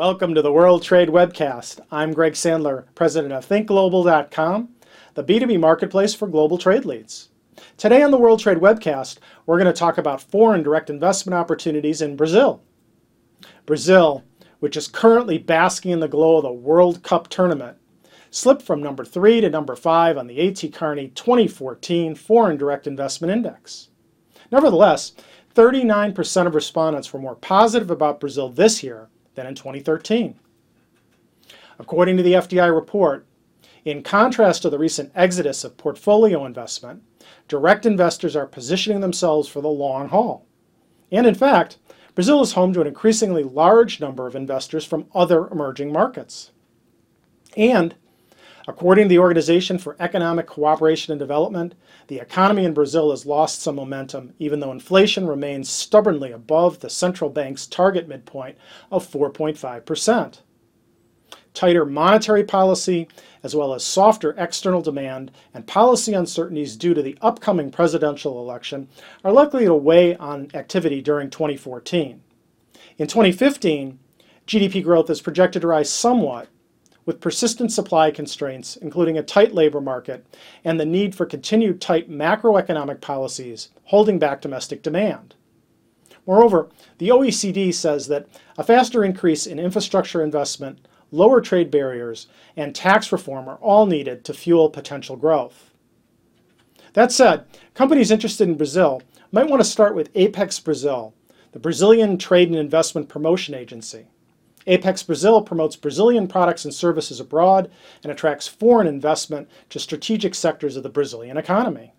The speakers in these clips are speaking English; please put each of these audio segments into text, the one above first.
Welcome to the World Trade Webcast. I'm Greg Sandler, president of ThinkGlobal.com, the B2B marketplace for global trade leads. Today on the World Trade Webcast, we're going to talk about foreign direct investment opportunities in Brazil. Brazil, which is currently basking in the glow of the World Cup tournament, slipped from number 3 to number 5 on the A.T. Kearney 2014 Foreign Direct Investment Index. Nevertheless, 39% of respondents were more positive about Brazil this year than in 2013. According to the FDI report, in contrast to the recent exodus of portfolio investment, direct investors are positioning themselves for the long haul. And in fact, Brazil is home to an increasingly large number of investors from other emerging markets. And According to the Organization for Economic Cooperation and Development, the economy in Brazil has lost some momentum, even though inflation remains stubbornly above the central bank's target midpoint of 4.5%. Tighter monetary policy, as well as softer external demand and policy uncertainties due to the upcoming presidential election, are likely to weigh on activity during 2014. In 2015, GDP growth is projected to rise somewhat with persistent supply constraints, including a tight labor market and the need for continued tight macroeconomic policies holding back domestic demand. Moreover, the OECD says that a faster increase in infrastructure investment, lower trade barriers, and tax reform are all needed to fuel potential growth. That said, companies interested in Brazil might want to start with Apex Brazil, the Brazilian Trade and Investment Promotion Agency. Apex Brazil promotes Brazilian products and services abroad and attracts foreign investment to strategic sectors of the Brazilian economy.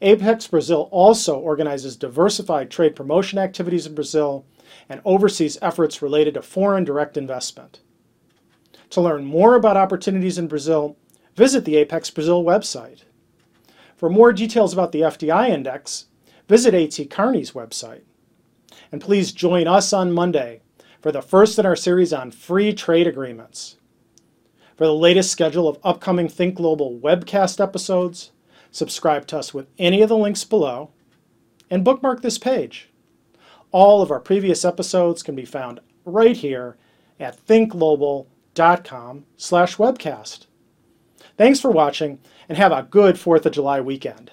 Apex Brazil also organizes diversified trade promotion activities in Brazil and oversees efforts related to foreign direct investment. To learn more about opportunities in Brazil, visit the Apex Brazil website. For more details about the FDI index, visit A.T. Kearney's website. And please join us on Monday for the first in our series on free trade agreements. For the latest schedule of upcoming Think Global webcast episodes, subscribe to us with any of the links below, and bookmark this page. All of our previous episodes can be found right here at thinkglobal.com slash webcast. Thanks for watching and have a good 4th of July weekend.